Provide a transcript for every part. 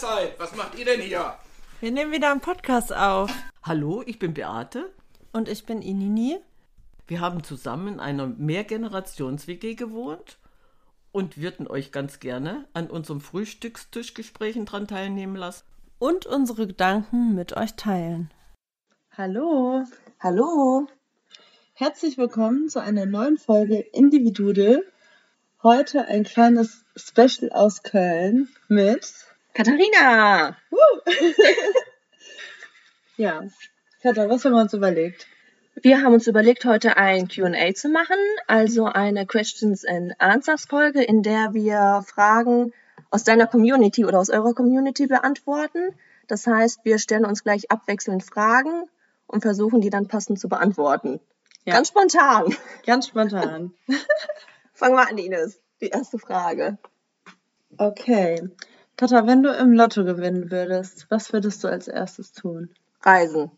Mahlzeit. Was macht ihr denn hier? Wir nehmen wieder einen Podcast auf. Hallo, ich bin Beate. Und ich bin Inini. Wir haben zusammen in einer Mehrgenerations-WG gewohnt und würden euch ganz gerne an unserem Frühstückstischgesprächen dran teilnehmen lassen. Und unsere Gedanken mit euch teilen. Hallo. Hallo. Herzlich willkommen zu einer neuen Folge Individudel. Heute ein kleines Special aus Köln mit Katharina. ja. Katha, was haben wir uns überlegt? Wir haben uns überlegt, heute ein QA zu machen, also eine Questions and Answers Folge, in der wir Fragen aus deiner Community oder aus eurer Community beantworten. Das heißt, wir stellen uns gleich abwechselnd Fragen und versuchen, die dann passend zu beantworten. Ja. Ganz spontan. Ganz spontan. Fangen wir an, Ines. Die erste Frage. Okay. Katha, wenn du im Lotto gewinnen würdest, was würdest du als erstes tun? Reisen.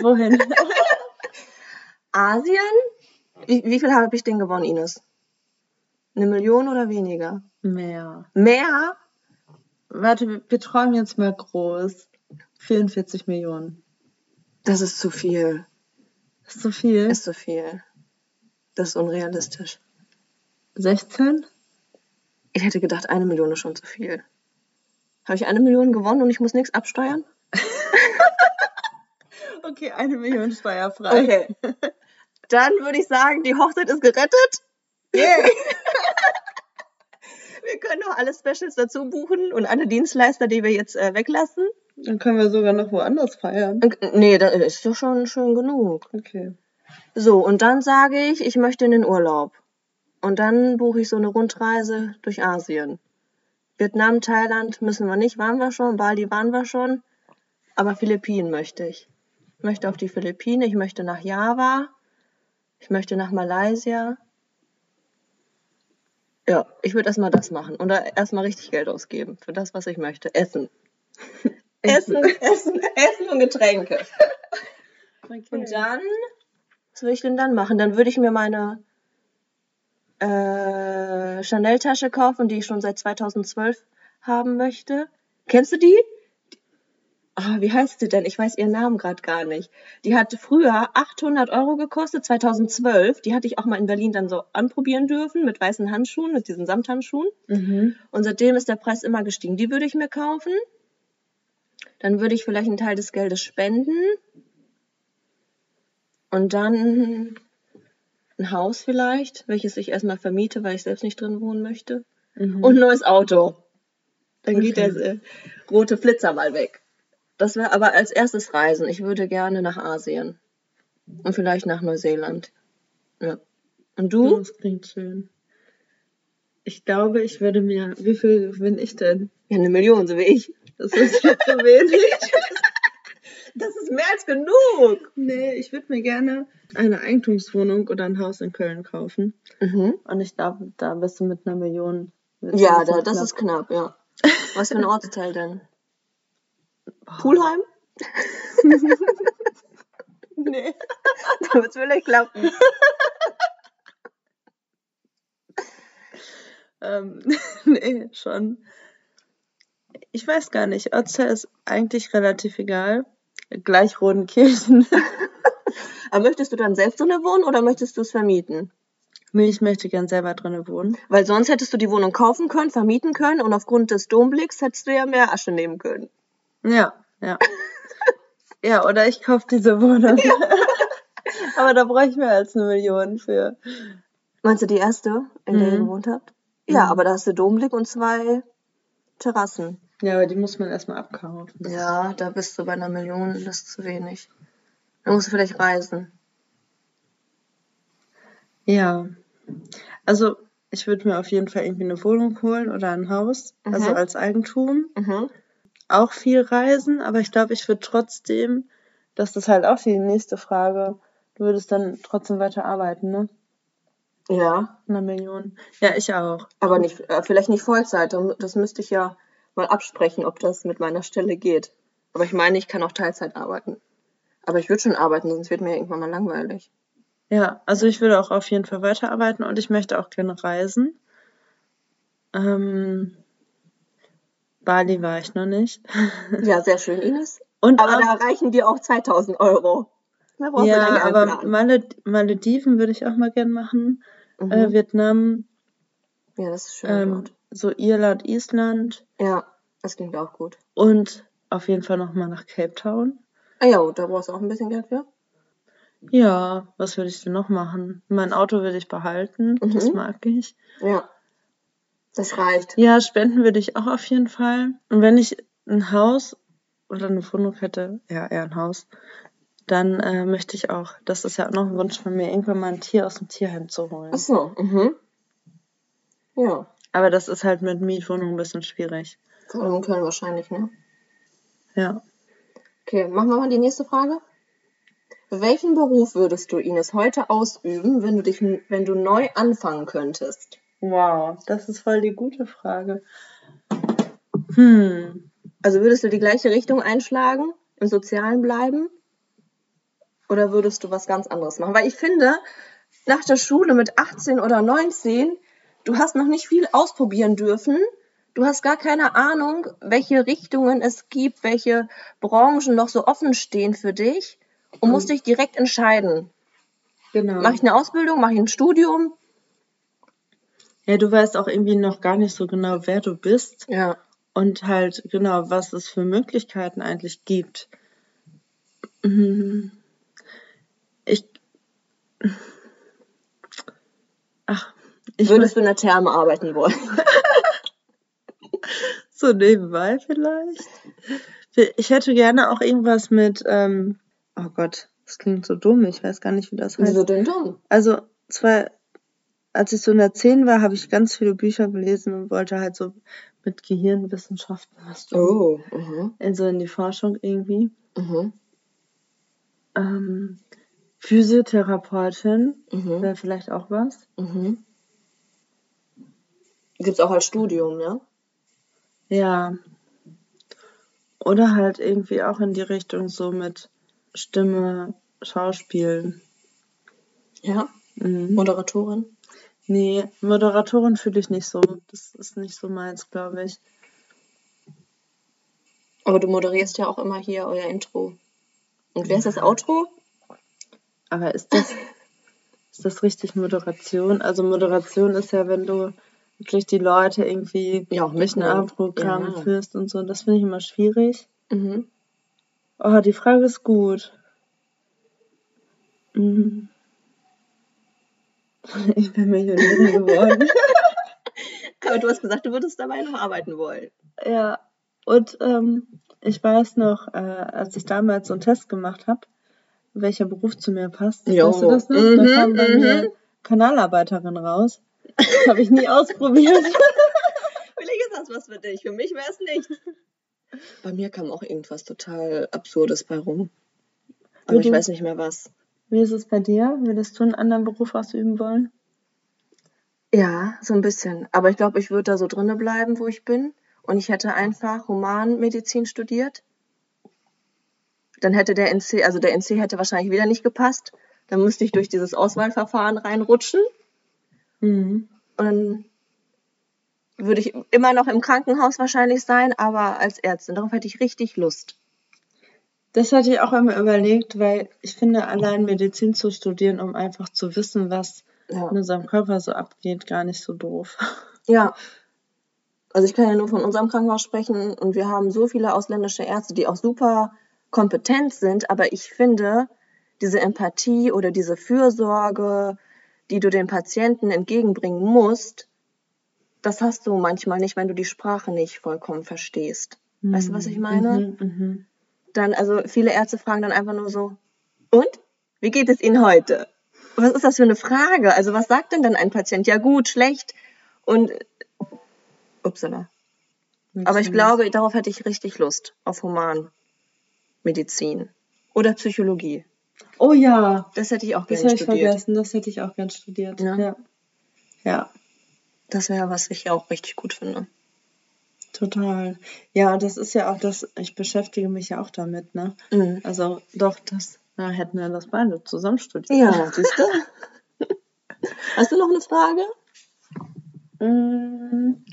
Wohin? Asien? Wie, wie viel habe ich denn gewonnen, Ines? Eine Million oder weniger? Mehr. Mehr? Warte, wir, wir träumen jetzt mal groß. 44 Millionen. Das ist zu viel. Ist zu viel? Ist zu viel. Das ist unrealistisch. 16? Ich hätte gedacht, eine Million ist schon zu viel. Habe ich eine Million gewonnen und ich muss nichts absteuern? Okay, eine Million steuerfrei. Okay. Dann würde ich sagen, die Hochzeit ist gerettet. Yay. Wir können noch alle Specials dazu buchen und alle Dienstleister, die wir jetzt äh, weglassen. Dann können wir sogar noch woanders feiern. Äh, Nee, das ist doch schon schön genug. Okay. So, und dann sage ich, ich möchte in den Urlaub. Und dann buche ich so eine Rundreise durch Asien. Vietnam, Thailand müssen wir nicht, waren wir schon. Bali waren wir schon. Aber Philippinen möchte ich. Ich möchte auf die Philippinen, ich möchte nach Java. Ich möchte nach Malaysia. Ja, ich würde erstmal das machen. Und da erstmal richtig Geld ausgeben für das, was ich möchte. Essen. Essen, Essen, Essen und Getränke. okay. Und dann, was würde ich denn dann machen? Dann würde ich mir meine äh, Chanel-Tasche kaufen, die ich schon seit 2012 haben möchte. Kennst du die? Ah, wie heißt sie denn? Ich weiß ihren Namen gerade gar nicht. Die hat früher 800 Euro gekostet, 2012. Die hatte ich auch mal in Berlin dann so anprobieren dürfen mit weißen Handschuhen, mit diesen Samthandschuhen. Mhm. Und seitdem ist der Preis immer gestiegen. Die würde ich mir kaufen. Dann würde ich vielleicht einen Teil des Geldes spenden. Und dann ein Haus vielleicht, welches ich erstmal vermiete, weil ich selbst nicht drin wohnen möchte. Mhm. Und ein neues Auto. Dann geht Okay. der äh, rote Flitzer mal weg. Das wäre aber als erstes Reisen. Ich würde gerne nach Asien. Und vielleicht nach Neuseeland. Ja. Und du? Das klingt schön. Ich glaube, ich würde mir. Wie viel bin ich denn? Ja, eine Million, so wie ich. Das ist viel zu wenig. Das ist mehr als genug. nee, ich würde mir gerne eine Eigentumswohnung oder ein Haus in Köln kaufen. Mhm. Und ich glaube, da bist du mit einer Million. Ja, da, das knapp. ist knapp, ja. Was für ein Ortsteil denn? Pulheim? Nee. Da wird's vielleicht klappen. Ähm, nee, schon. Ich weiß gar nicht. Ortsteil ist eigentlich relativ egal. Gleich Rodenkirchen. Aber möchtest du dann selbst drinne wohnen oder möchtest du es vermieten? nee, ich möchte gern selber drinnen wohnen. Weil sonst hättest du die Wohnung kaufen können, vermieten können und aufgrund des Domblicks hättest du ja mehr Asche nehmen können. Ja, ja. ja, oder ich kaufe diese Wohnung. Aber da brauche ich mehr als eine Million für. Meinst du die erste, in der ihr Mhm. gewohnt habt? Ja, Mhm. aber da hast du Domblick und zwei Terrassen. Ja, aber die muss man erstmal abkaufen. Ja, da bist du bei einer Million, das ist zu wenig. Dann musst du vielleicht reisen. Ja. Also, ich würde mir auf jeden Fall irgendwie eine Wohnung holen oder ein Haus. Also Mhm. als Eigentum. Mhm. Auch viel reisen, aber ich glaube, ich würde trotzdem, das ist halt auch die nächste Frage, du würdest dann trotzdem weiter arbeiten, ne? Ja, Eine Million. Ja, ich auch. aber nicht, äh, vielleicht nicht Vollzeit. Das müsste ich ja mal absprechen, ob das mit meiner Stelle geht. Aber ich meine, ich kann auch Teilzeit arbeiten. Aber ich würde schon arbeiten, sonst wird mir irgendwann mal langweilig. Ja, also ich würde auch auf jeden Fall weiterarbeiten und ich möchte auch gerne reisen. Ähm, Bali war ich noch nicht. Ja, sehr schön, Ines. Und Aber auch, da reichen dir auch 2000 Euro. Ja, aber. Maled Malediven würde ich auch mal gern machen. Mhm. Äh, Vietnam, ja, das ist schön ähm. So Irland, Island Ja, das klingt auch gut. und auf jeden Fall noch mal nach Cape Town. Ah ja, da brauchst du auch ein bisschen Geld für. Ja, was würde ich denn noch machen? Mein Auto würde ich behalten, das Mhm. mag ich. Ja. Das reicht. Ja, spenden würde ich auch auf jeden Fall. Und wenn ich ein Haus oder eine Wohnung hätte, ja, eher ein Haus, dann äh, möchte ich auch, das ist ja auch noch ein Wunsch von mir, irgendwann mal ein Tier aus dem Tierheim zu holen. Ach so, mhm. Ja. Aber das ist halt mit Mietwohnung ein bisschen schwierig. Vor allem in Köln wahrscheinlich, ne? Ja. Okay, machen wir mal die nächste Frage. Welchen Beruf würdest du, Ines, heute ausüben, wenn du dich, wenn du neu anfangen könntest? Wow, das ist voll die gute Frage. Hm. Also würdest du die gleiche Richtung einschlagen, im Sozialen bleiben? Oder würdest du was ganz anderes machen? Weil ich finde, nach der Schule mit 18 oder 19, du hast noch nicht viel ausprobieren dürfen. Du hast gar keine Ahnung, welche Richtungen es gibt, welche Branchen noch so offen stehen für dich und musst dich direkt entscheiden. Genau. Mache ich eine Ausbildung, mache ich ein Studium? Ja, du weißt auch irgendwie noch gar nicht so genau, wer du bist Ja. und halt genau, was es für Möglichkeiten eigentlich gibt. Mhm. Ich. Ach, ich Würdest du in der Therme arbeiten wollen? so nebenbei vielleicht. Ich hätte gerne auch irgendwas mit, ähm, oh Gott, das klingt so dumm, ich weiß gar nicht, wie das heißt. Wieso denn dumm? Also, zwar, als ich so in der 10 war, habe ich ganz viele Bücher gelesen und wollte halt so mit Gehirnwissenschaften was tun. Oh. Mhm. Also in die Forschung irgendwie. Mhm. Ähm, Physiotherapeutin Mhm. wäre vielleicht auch was. Mhm. Gibt's auch als Studium, ja? Ja. Oder halt irgendwie auch in die Richtung so mit Stimme, Schauspiel. Ja. Mhm. Moderatorin? Nee, Moderatorin fühle ich nicht so. Das ist nicht so meins, glaube ich. Aber du moderierst ja auch immer hier euer Intro. Und wer ist das Outro? Aber ist das, ist das richtig Moderation? Also Moderation ist ja, wenn du wirklich die Leute irgendwie Ja, auch mitnehmen. Abendprogramm Ja. führst und so. Das finde ich immer schwierig. Mhm. Oh, die Frage ist gut. Mhm. Ich bin Millionärin geworden. Aber du hast gesagt, du würdest dabei noch arbeiten wollen. Ja, und ähm, ich weiß noch, äh, als ich damals so einen Test gemacht habe, welcher Beruf zu mir passt. Jo. Weißt du das noch? Mhm, da kam bei mhm. mir Kanalarbeiterin raus. Das habe ich nie ausprobiert. Vielleicht ist das was für dich. Für mich wäre es nicht. Bei mir kam auch irgendwas total Absurdes bei rum. Aber ich du- weiß nicht mehr was. Wie ist es bei dir? Würdest du einen anderen Beruf ausüben wollen? Ja, so ein bisschen. Aber ich glaube, ich würde da so drinne bleiben, wo ich bin. Und ich hätte einfach Humanmedizin studiert. Dann hätte der NC, also der NC hätte wahrscheinlich wieder nicht gepasst. Dann müsste ich durch dieses Auswahlverfahren reinrutschen. Mhm. Und dann würde ich immer noch im Krankenhaus wahrscheinlich sein, aber als Ärztin. Darauf hätte ich richtig Lust. Das hatte ich auch immer überlegt, weil ich finde, allein Medizin zu studieren, um einfach zu wissen, was Ja. in unserem Körper so abgeht, gar nicht so doof. Ja. Also ich kann ja nur von unserem Krankenhaus sprechen und wir haben so viele ausländische Ärzte, die auch super kompetent sind, aber ich finde, diese Empathie oder diese Fürsorge, die du den Patienten entgegenbringen musst, das hast du manchmal nicht, wenn du die Sprache nicht vollkommen verstehst. Weißt du, was ich meine? Mhm, mhm. Dann, also viele Ärzte fragen dann einfach nur so, und? Wie geht es Ihnen heute? Was ist das für eine Frage? Also was sagt denn dann ein Patient? Ja gut, schlecht und upsala. Aber ich Mhm. glaube, darauf hätte ich richtig Lust, auf Humanmedizin oder Psychologie. Oh ja, Das hätte ich auch das gerne habe ich studiert. vergessen. Das hätte ich auch gern studiert. Ja. Ja. ja. Das wäre, was ich auch richtig gut finde. Total. Ja, das ist ja auch das, ich beschäftige mich ja auch damit, ne? Mhm. Also doch, das, na, hätten wir das beide zusammen studiert. Ja, siehst du? Hast du noch eine Frage? Mm,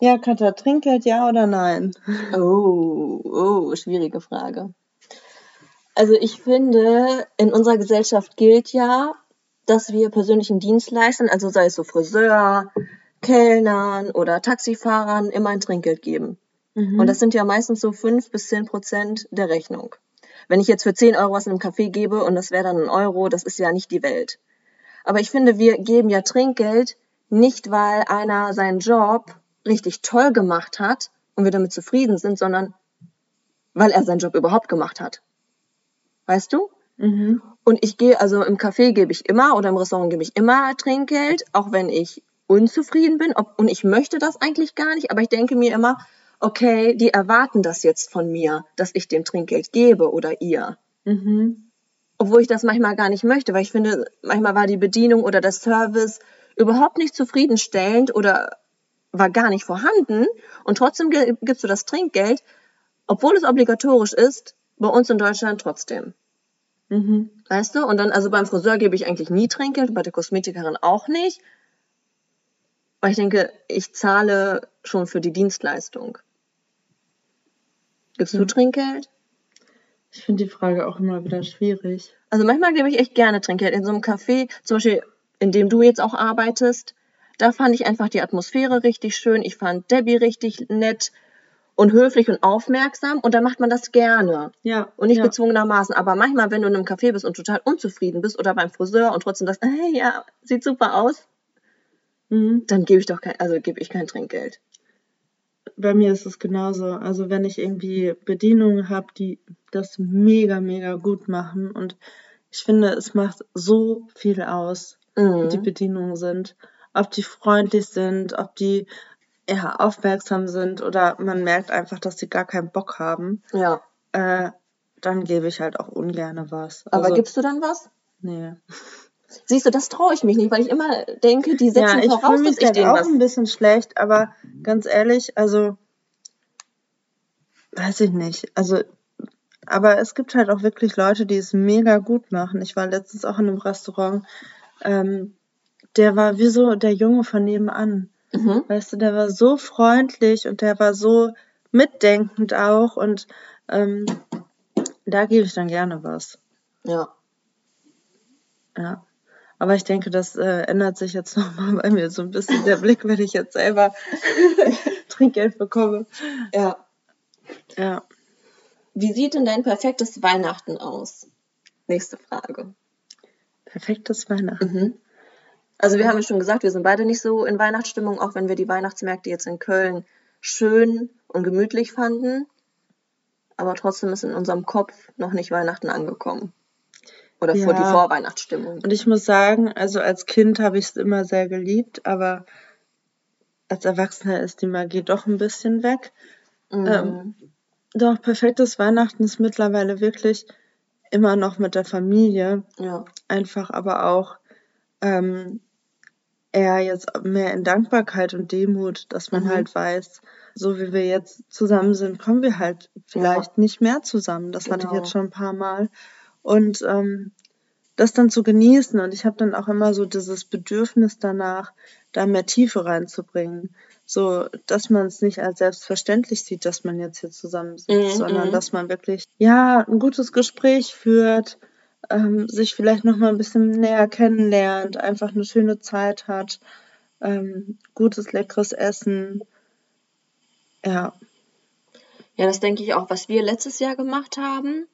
Ja, Katha, Trinkgeld ja oder nein? Oh, oh, schwierige Frage. Also ich finde, in unserer Gesellschaft gilt ja, dass wir persönlichen Dienstleistern, also sei es so Friseur, Kellnern oder Taxifahrern, immer ein Trinkgeld geben. Mhm. Und das sind ja meistens so fünf bis zehn Prozent der Rechnung. Wenn ich jetzt für 10 Euro was in einem Café gebe und das wäre dann ein Euro, das ist ja nicht die Welt. Aber ich finde, wir geben ja Trinkgeld nicht, weil einer seinen Job richtig toll gemacht hat und wir damit zufrieden sind, sondern weil er seinen Job überhaupt gemacht hat. Weißt du? Mhm. Und ich gehe, also im Café gebe ich immer oder im Restaurant gebe ich immer Trinkgeld, auch wenn ich unzufrieden bin. Ob, und ich möchte das eigentlich gar nicht, aber ich denke mir immer, okay, die erwarten das jetzt von mir, dass ich dem Trinkgeld gebe oder ihr. Mhm. Obwohl ich das manchmal gar nicht möchte, weil ich finde, manchmal war die Bedienung oder der Service überhaupt nicht zufriedenstellend oder war gar nicht vorhanden und trotzdem gibst du das Trinkgeld, obwohl es obligatorisch ist, bei uns in Deutschland trotzdem. Mhm. Weißt du? Und dann, also beim Friseur gebe ich eigentlich nie Trinkgeld, bei der Kosmetikerin auch nicht. Weil ich denke, ich zahle schon für die Dienstleistung. Gibst du Ja. Trinkgeld? Ich finde die Frage auch immer wieder schwierig. Also manchmal gebe ich echt gerne Trinkgeld. In so einem Café, zum Beispiel, in dem du jetzt auch arbeitest, da fand ich einfach die Atmosphäre richtig schön. Ich fand Debbie richtig nett und höflich und aufmerksam und dann macht man das gerne. Ja. Und nicht ja. gezwungenermaßen. Aber manchmal, wenn du in einem Café bist und total unzufrieden bist oder beim Friseur und trotzdem das, hey, ja, sieht super aus, Mhm. dann gebe ich doch kein, also gebe ich kein Trinkgeld. Bei mir ist es genauso. Also wenn ich irgendwie Bedienungen habe, die das mega, mega gut machen und ich finde, es macht so viel aus, wie Mhm. die Bedienungen sind. Ob die freundlich sind, ob die ja, aufmerksam sind oder man merkt einfach, dass sie gar keinen Bock haben, Ja. äh, dann gebe ich halt auch ungerne was. Aber Also, gibst du dann was? nee. Siehst du, das traue ich mich nicht, weil ich immer denke, die setzen Ja, ich voraus, fühle mich dass ich halt denen auch was. ein bisschen schlecht, aber ganz ehrlich, also weiß ich nicht. Also, aber es gibt halt auch wirklich Leute, die es mega gut machen. Ich war letztens auch in einem Restaurant, ähm, der war wie so der Junge von nebenan. Mhm. Weißt du, der war so freundlich und der war so mitdenkend auch und ähm, da gebe ich dann gerne was. Ja. Ja. Aber ich denke, das äh, ändert sich jetzt nochmal bei mir so ein bisschen der Blick, wenn ich jetzt selber Trinkgeld bekomme. Ja. Ja. Wie sieht denn dein perfektes Weihnachten aus? Nächste Frage. Perfektes Weihnachten. Mhm. Also wir haben ja schon gesagt, wir sind beide nicht so in Weihnachtsstimmung, auch wenn wir die Weihnachtsmärkte jetzt in Köln schön und gemütlich fanden. Aber trotzdem ist in unserem Kopf noch nicht Weihnachten angekommen. Oder vor die Ja. Vorweihnachtsstimmung. Und ich muss sagen, also als Kind habe ich es immer sehr geliebt, aber als Erwachsener ist die Magie doch ein bisschen weg. Mhm. Ähm, Doch, perfektes Weihnachten ist mittlerweile wirklich immer noch mit der Familie. ja. Einfach aber auch ähm, eher jetzt mehr in Dankbarkeit und Demut, dass man Mhm. halt weiß, so wie wir jetzt zusammen sind, kommen wir halt vielleicht nicht mehr zusammen. Das hatte ich Genau. jetzt schon ein paar Mal. Und ähm, das dann zu genießen. Und ich habe dann auch immer so dieses Bedürfnis danach, da mehr Tiefe reinzubringen. So, dass man es nicht als selbstverständlich sieht, dass man jetzt hier zusammen sitzt, Mhm, sondern mhm. dass man wirklich, ja, ein gutes Gespräch führt, ähm, sich vielleicht noch mal ein bisschen näher kennenlernt, einfach eine schöne Zeit hat, ähm, gutes, leckeres Essen. Ja, Ja, das denke ich auch, was wir letztes Jahr gemacht haben.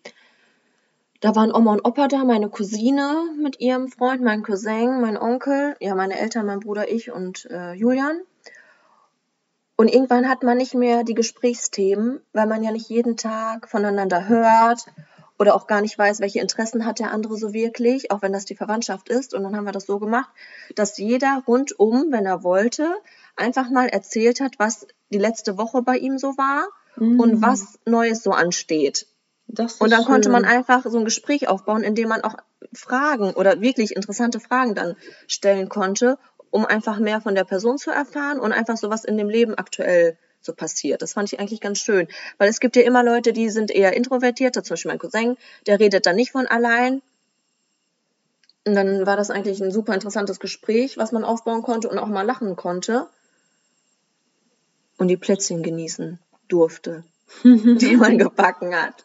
Da waren Oma und Opa da, meine Cousine mit ihrem Freund, mein Cousin, mein Onkel, ja, meine Eltern, mein Bruder, ich und äh, Julian. Und irgendwann hat man nicht mehr die Gesprächsthemen, weil man ja nicht jeden Tag voneinander hört oder auch gar nicht weiß, welche Interessen hat der andere so wirklich, auch wenn das die Verwandtschaft ist. Und dann haben wir das so gemacht, dass jeder rundum, wenn er wollte, einfach mal erzählt hat, was die letzte Woche bei ihm so war und was Neues so ansteht. Und dann konnte man schön. einfach so ein Gespräch aufbauen, in dem man auch Fragen oder wirklich interessante Fragen dann stellen konnte, um einfach mehr von der Person zu erfahren und einfach so was in dem Leben aktuell so passiert. Das fand ich eigentlich ganz schön. Weil es gibt ja immer Leute, die sind eher introvertierter, zum Beispiel mein Cousin, der redet dann nicht von allein. Und dann war das eigentlich ein super interessantes Gespräch, was man aufbauen konnte und auch mal lachen konnte. und die Plätzchen genießen durfte, die man gebacken hat.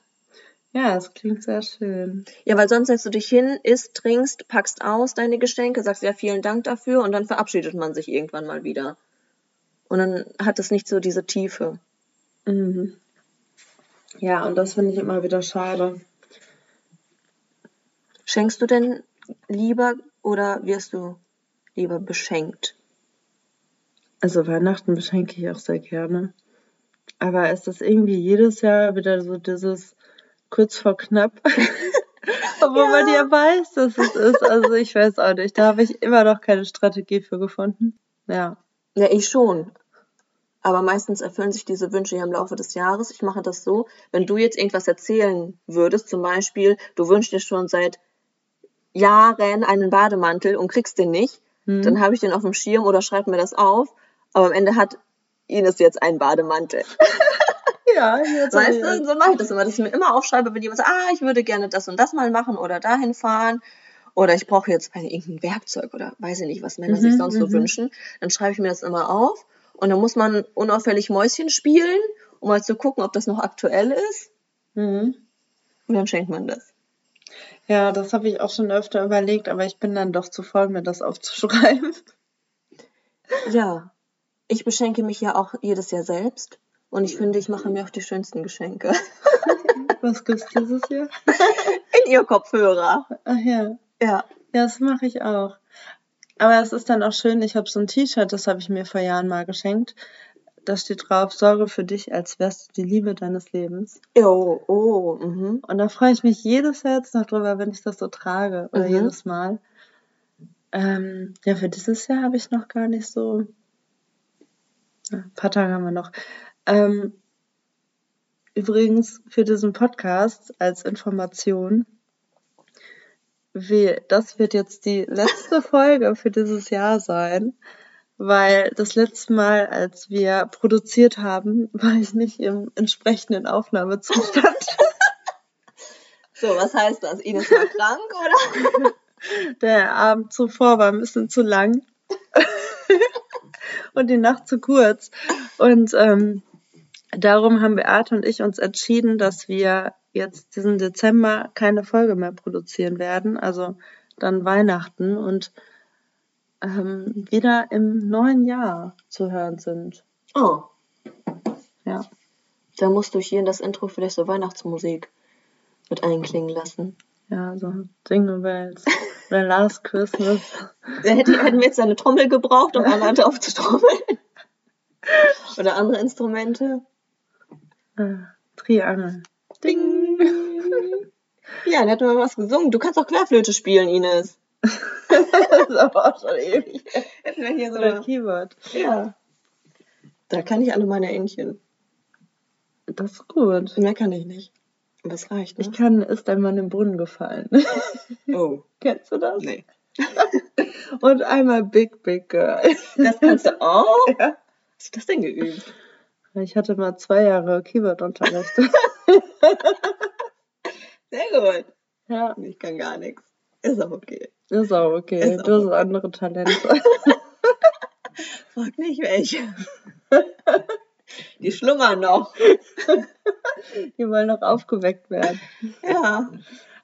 Ja, es klingt sehr schön. Ja, weil sonst setzt du dich hin, isst, trinkst, packst aus deine Geschenke, sagst ja vielen Dank dafür und dann verabschiedet man sich irgendwann mal wieder. Und dann hat es nicht so diese Tiefe. Mhm. Ja, und das finde ich immer wieder schade. Schenkst du denn lieber oder wirst du lieber beschenkt? Also Weihnachten beschenke ich auch sehr gerne. Aber ist das irgendwie jedes Jahr wieder so dieses kurz vor knapp? Obwohl man ja weiß, dass es ist. Also ich weiß auch nicht. Da habe ich immer noch keine Strategie für gefunden. Ja. Ja, ich schon. Aber meistens erfüllen sich diese Wünsche ja im Laufe des Jahres. Ich mache das so, wenn du jetzt irgendwas erzählen würdest, zum Beispiel, du wünschst dir schon seit Jahren einen Bademantel und kriegst den nicht, Hm. dann habe ich den auf dem Schirm oder schreib mir das auf. Aber am Ende hat Ines jetzt einen Bademantel. Ja, jetzt Weißt du, so mache ich das immer, dass ich mir immer aufschreibe, wenn jemand sagt, ah, ich würde gerne das und das mal machen oder dahin fahren. Oder ich brauche jetzt irgendein Werkzeug oder weiß ich nicht, was Männer sich Mhm, sonst so mhm. wünschen. Dann schreibe ich mir das immer auf. Und dann muss man unauffällig Mäuschen spielen, um mal zu gucken, ob das noch aktuell ist. Mhm. Und dann schenkt man das. Ja, das habe ich auch schon öfter überlegt, aber ich bin dann doch zu faul, mir das aufzuschreiben. Ja, ich beschenke mich ja auch jedes Jahr selbst. Und ich finde, ich mache mir auch die schönsten Geschenke. Was gibt's dieses Jahr? In ihr Kopfhörer. Ach ja. Ja. Ja, das mache ich auch. Aber es ist dann auch schön, ich habe so ein T-Shirt, das habe ich mir vor Jahren mal geschenkt. Da steht drauf, sorge für dich, als wärst du die Liebe deines Lebens. Oh, oh, mhm. Und da freue ich mich jedes Jahr jetzt noch drüber, wenn ich das so trage. Oder Mhm. jedes Mal. Ähm, ja, für dieses Jahr habe ich noch gar nicht so. Ja, ein paar Tage haben wir noch. Ähm, übrigens für diesen Podcast als Information. Wie, das wird jetzt die letzte Folge für dieses Jahr sein, weil das letzte Mal, als wir produziert haben, war ich nicht im entsprechenden Aufnahmezustand. So, was heißt das? Ines war krank, oder? Der Abend zuvor war ein bisschen zu lang und die Nacht zu kurz. Und ähm, darum haben Beate und ich uns entschieden, dass wir jetzt diesen Dezember keine Folge mehr produzieren werden, also dann Weihnachten und ähm, wieder im neuen Jahr zu hören sind. Oh, Ja. da musst du hier in das Intro vielleicht so Weihnachtsmusik mit einklingen lassen. Ja, so Jingle Bells oder Last Christmas. Da hätte, hätten wir jetzt eine Trommel gebraucht, um alle drauf zu trommeln. Oder andere Instrumente. Äh, Triangel. Ding. Ja, dann hätten wir was gesungen. Du kannst auch Querflöte spielen, Ines. das ist aber auch schon ewig. Hätten wir hier so eine... Keyboard. Ja. Da kann ich alle meine Entchen. Das ist gut. Mehr kann ich nicht. Es reicht, Ich ne? kann, ist einmal in den Brunnen gefallen. Oh, Kennst du das? nee. Und einmal Big Big Girl. Das kannst du auch? Ja. Hast du das denn geübt? Ich hatte mal zwei Jahre Keyboard-Unterricht. Sehr gut. ja, Ich kann gar nichts. Ist auch okay. ist auch okay. Ist auch du hast andere Talente. Frag nicht welche. Die schlummern noch. Die wollen noch aufgeweckt werden. Ja.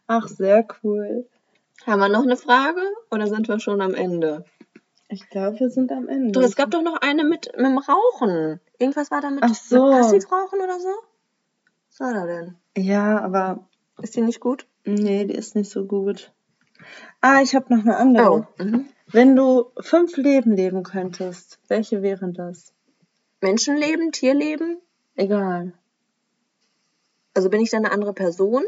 Ach, sehr cool. Haben wir noch eine Frage oder sind wir schon am Ende? Ich glaube, wir sind am Ende. Du, es gab doch noch eine mit, mit dem Rauchen. Irgendwas war da mit, Ach so. mit Passivrauchen oder so? Was war da denn? Ja, aber Ist die nicht gut? nee, die ist nicht so gut. Ah, ich habe noch eine andere. Mhm. Wenn du fünf Leben leben könntest, welche wären das? Menschenleben, Tierleben? Egal. Also bin ich dann eine andere Person?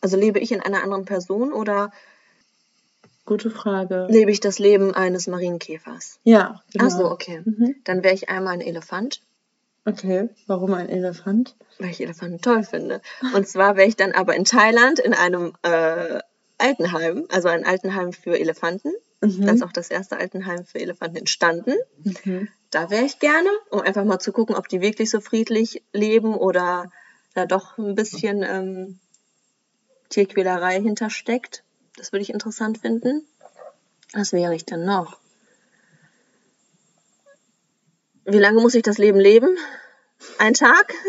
Also lebe ich in einer anderen Person oder Gute Frage. lebe ich das Leben eines Marienkäfers? Ja, genau. Ach so, okay. Mhm. Dann wäre ich einmal ein Elefant, Okay, warum ein Elefant? weil ich Elefanten toll finde. Und zwar wäre ich dann aber in Thailand in einem äh, Altenheim, also ein Altenheim für Elefanten. Mhm. Da ist auch das erste Altenheim für Elefanten entstanden. Mhm. Da wäre ich gerne, um einfach mal zu gucken, ob die wirklich so friedlich leben oder da doch ein bisschen ähm, Tierquälerei hintersteckt. Das würde ich interessant finden. Was wäre ich denn noch? Wie lange muss ich das Leben leben? Ein Tag?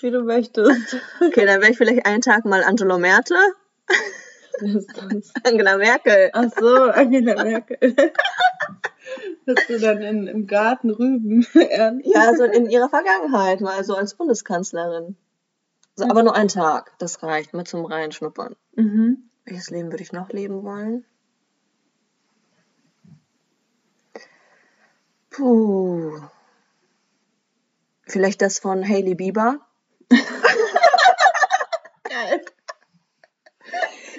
Wie du möchtest. Okay, dann wäre ich vielleicht einen Tag mal Angelo Merte. Angela Merkel. Ach so, Angela Merkel. Dass du dann in, im Garten Rüben ernten. Ja, so in ihrer Vergangenheit, mal so als Bundeskanzlerin. So, aber nur ein Tag, das reicht, mal zum Reinschnuppern. Mhm. Welches Leben würde ich noch leben wollen? Puh. Vielleicht das von Hailey Bieber. Geil.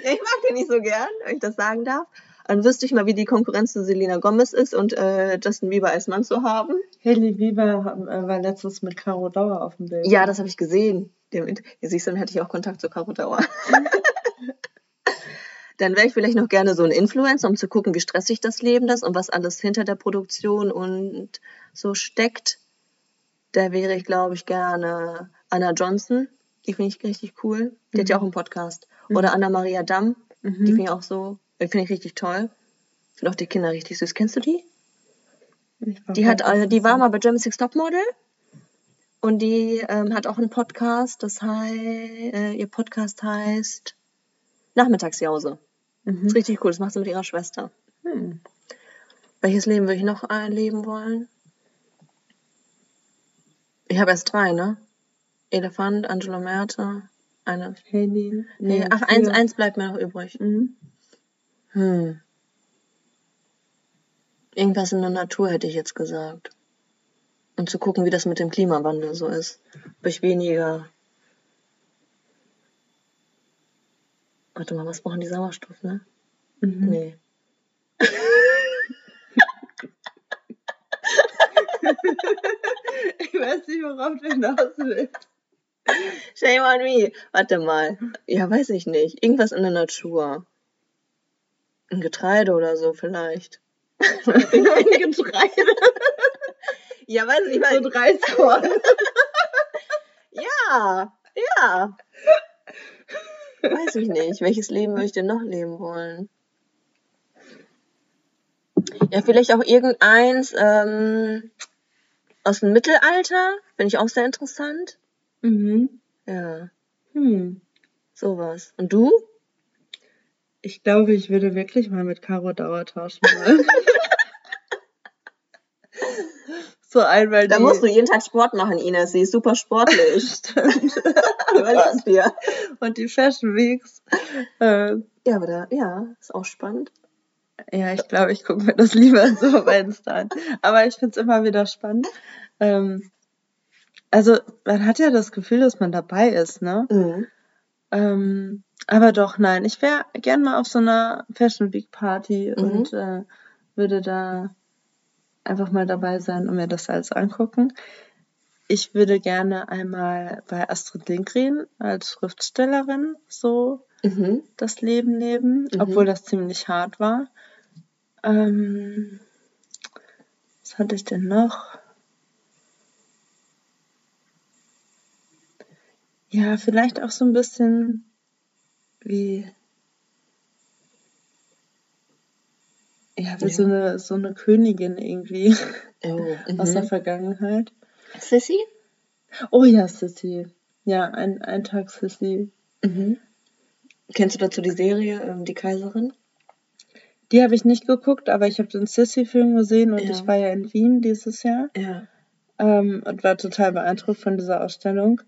Ja, ich mag den nicht so gern, wenn ich das sagen darf. Dann wüsste ich mal, wie die Konkurrenz zu Selena Gomez ist und äh, Justin Bieber als Mann zu haben. Haley Bieber äh, war letztens mit Caro Dauer auf dem Bild. Ja, das habe ich gesehen. Dem, ja, siehst du, dann hätte ich auch Kontakt zu Caro Dauer. dann wäre ich vielleicht noch gerne so ein Influencer, um zu gucken, wie stressig das Leben ist und was alles hinter der Produktion und so steckt. Da wäre ich, glaube ich, gerne Anna Johnson. Die finde ich richtig cool. Die hat ja auch einen Podcast. Oder Anna Maria Damm. Die finde ich auch so, die finde ich richtig toll. Finde auch die Kinder richtig süß. Kennst du die? Die hat, äh, die war mal bei German Six Topmodel und die ähm, hat auch einen Podcast. Das heißt, äh, ihr Podcast heißt Nachmittagsjause. Mhm. Ist richtig cool. Das macht sie mit ihrer Schwester. Hm. Welches Leben würde ich noch erleben wollen? Ich habe erst drei, ne? Elefant, Angela Merte, eine. Haley. Nee, ach, eins, eins bleibt mir noch übrig. Mhm. Hm. Irgendwas in der Natur hätte ich jetzt gesagt. Und zu gucken, wie das mit dem Klimawandel so ist. Ob ich weniger. Warte mal, was brauchen die Sauerstoff, ne? Mhm. Nee. Ich weiß nicht, worauf du hinaus willst. Shame on me. Warte mal. Ja, weiß ich nicht. Irgendwas in der Natur. Ein Getreide oder so vielleicht. Ein Getreide. Ja, weiß ich, So weiß Reiskorn. Ja, ja. Weiß ich nicht. Welches Leben würde ich denn noch leben wollen? Ja, vielleicht auch irgendeins ähm, aus dem Mittelalter. Finde ich auch sehr interessant. Mhm. Ja, Hm. sowas. Und du? Ich glaube, ich würde wirklich mal mit Caro Dauer tauschen wollen. so einmal Da die, musst du jeden Tag Sport machen, Ines. Sie ist super sportlich. Überleg's dir. und die Fashion Weeks. Äh, Ja, aber da, ja, ist auch spannend. ja, ich glaube, ich gucke mir das lieber so auf Insta an. Aber ich finde es immer wieder spannend. Ähm, also, man hat ja das Gefühl, dass man dabei ist, ne? Mhm. Ähm, aber doch, nein, ich wäre gern mal auf so einer Fashion Week Party Mhm. und äh, würde da einfach mal dabei sein und mir das alles angucken. Ich würde gerne einmal bei Astrid Lindgren als Schriftstellerin so Mhm. das Leben leben, Mhm. obwohl das ziemlich hart war. Ähm, was hatte ich denn noch? Ja, vielleicht auch so ein bisschen wie, ja, wie Ja. so eine, so eine Königin irgendwie Oh, aus der mhm. Vergangenheit. Sissy? Oh ja, Sissy. Ja, ein, ein Tag Sissy. Mhm. Kennst du dazu die Serie ähm, Die Kaiserin? Die habe ich nicht geguckt, aber ich habe den Sissy-Film gesehen und Ja. ich war ja in Wien dieses Jahr. Ja. ähm, und war total beeindruckt von dieser Ausstellung.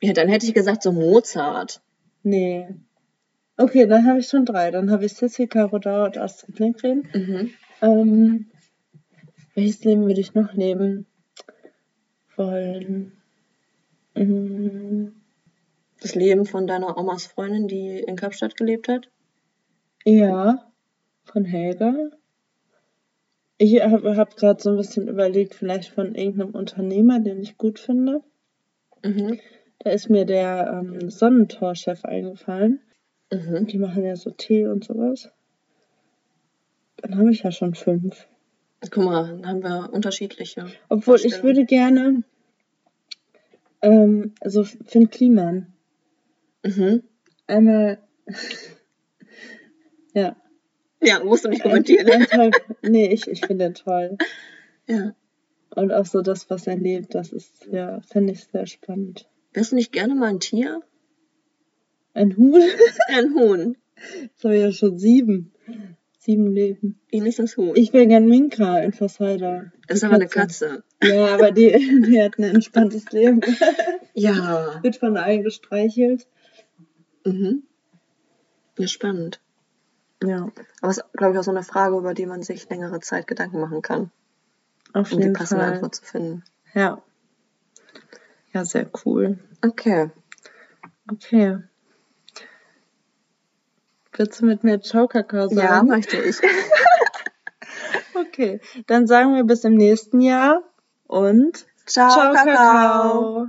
Ja, dann hätte ich gesagt so Mozart. Nee. Okay, dann habe ich schon drei. Dann habe ich Sissy, Caro Dauer und Astrid Lindgren. Mhm. Ähm, welches Leben würde ich noch leben wollen? Mm, Das Leben von deiner Omas Freundin, die in Kapstadt gelebt hat? ja, von Helga. Ich habe hab gerade so ein bisschen überlegt, vielleicht von irgendeinem Unternehmer, den ich gut finde. Mhm. Da ist mir der ähm, Sonnentor-Chef eingefallen. Mhm. Die machen ja so Tee und sowas. Dann habe ich ja schon fünf. Guck mal, dann haben wir unterschiedliche. Obwohl, ich würde gerne, ähm, also Finn Kliman, Mhm. einmal, ja, Ja, musst du nicht kommentieren. Ein toll. Nee, ich, ich finde ihn toll. Ja. Und auch so das, was er lebt, das ist, ja, finde ich sehr spannend. Wärst du nicht gerne mal ein Tier? Ein Huhn? Ein Huhn. Jetzt habe ich ja schon sieben. Sieben Leben. Ihn ist das Huhn. Ich wäre gern Minka in Fassaida. das ist aber eine Katze. Ja, aber die, die hat ein entspanntes Leben. Ja. Wird von allen gestreichelt. Mhm. Ja, spannend. Ja, Aber es ist, glaube ich, auch so eine Frage, über die man sich längere Zeit Gedanken machen kann, auf um die passende Fall. Antwort zu finden. Ja. Ja, sehr cool. Okay. Okay. Willst du mit mir Ciao Kakao sagen? Ja, möchte ich. Okay, dann sagen wir bis im nächsten Jahr und Ciao, Kakao. Kakao.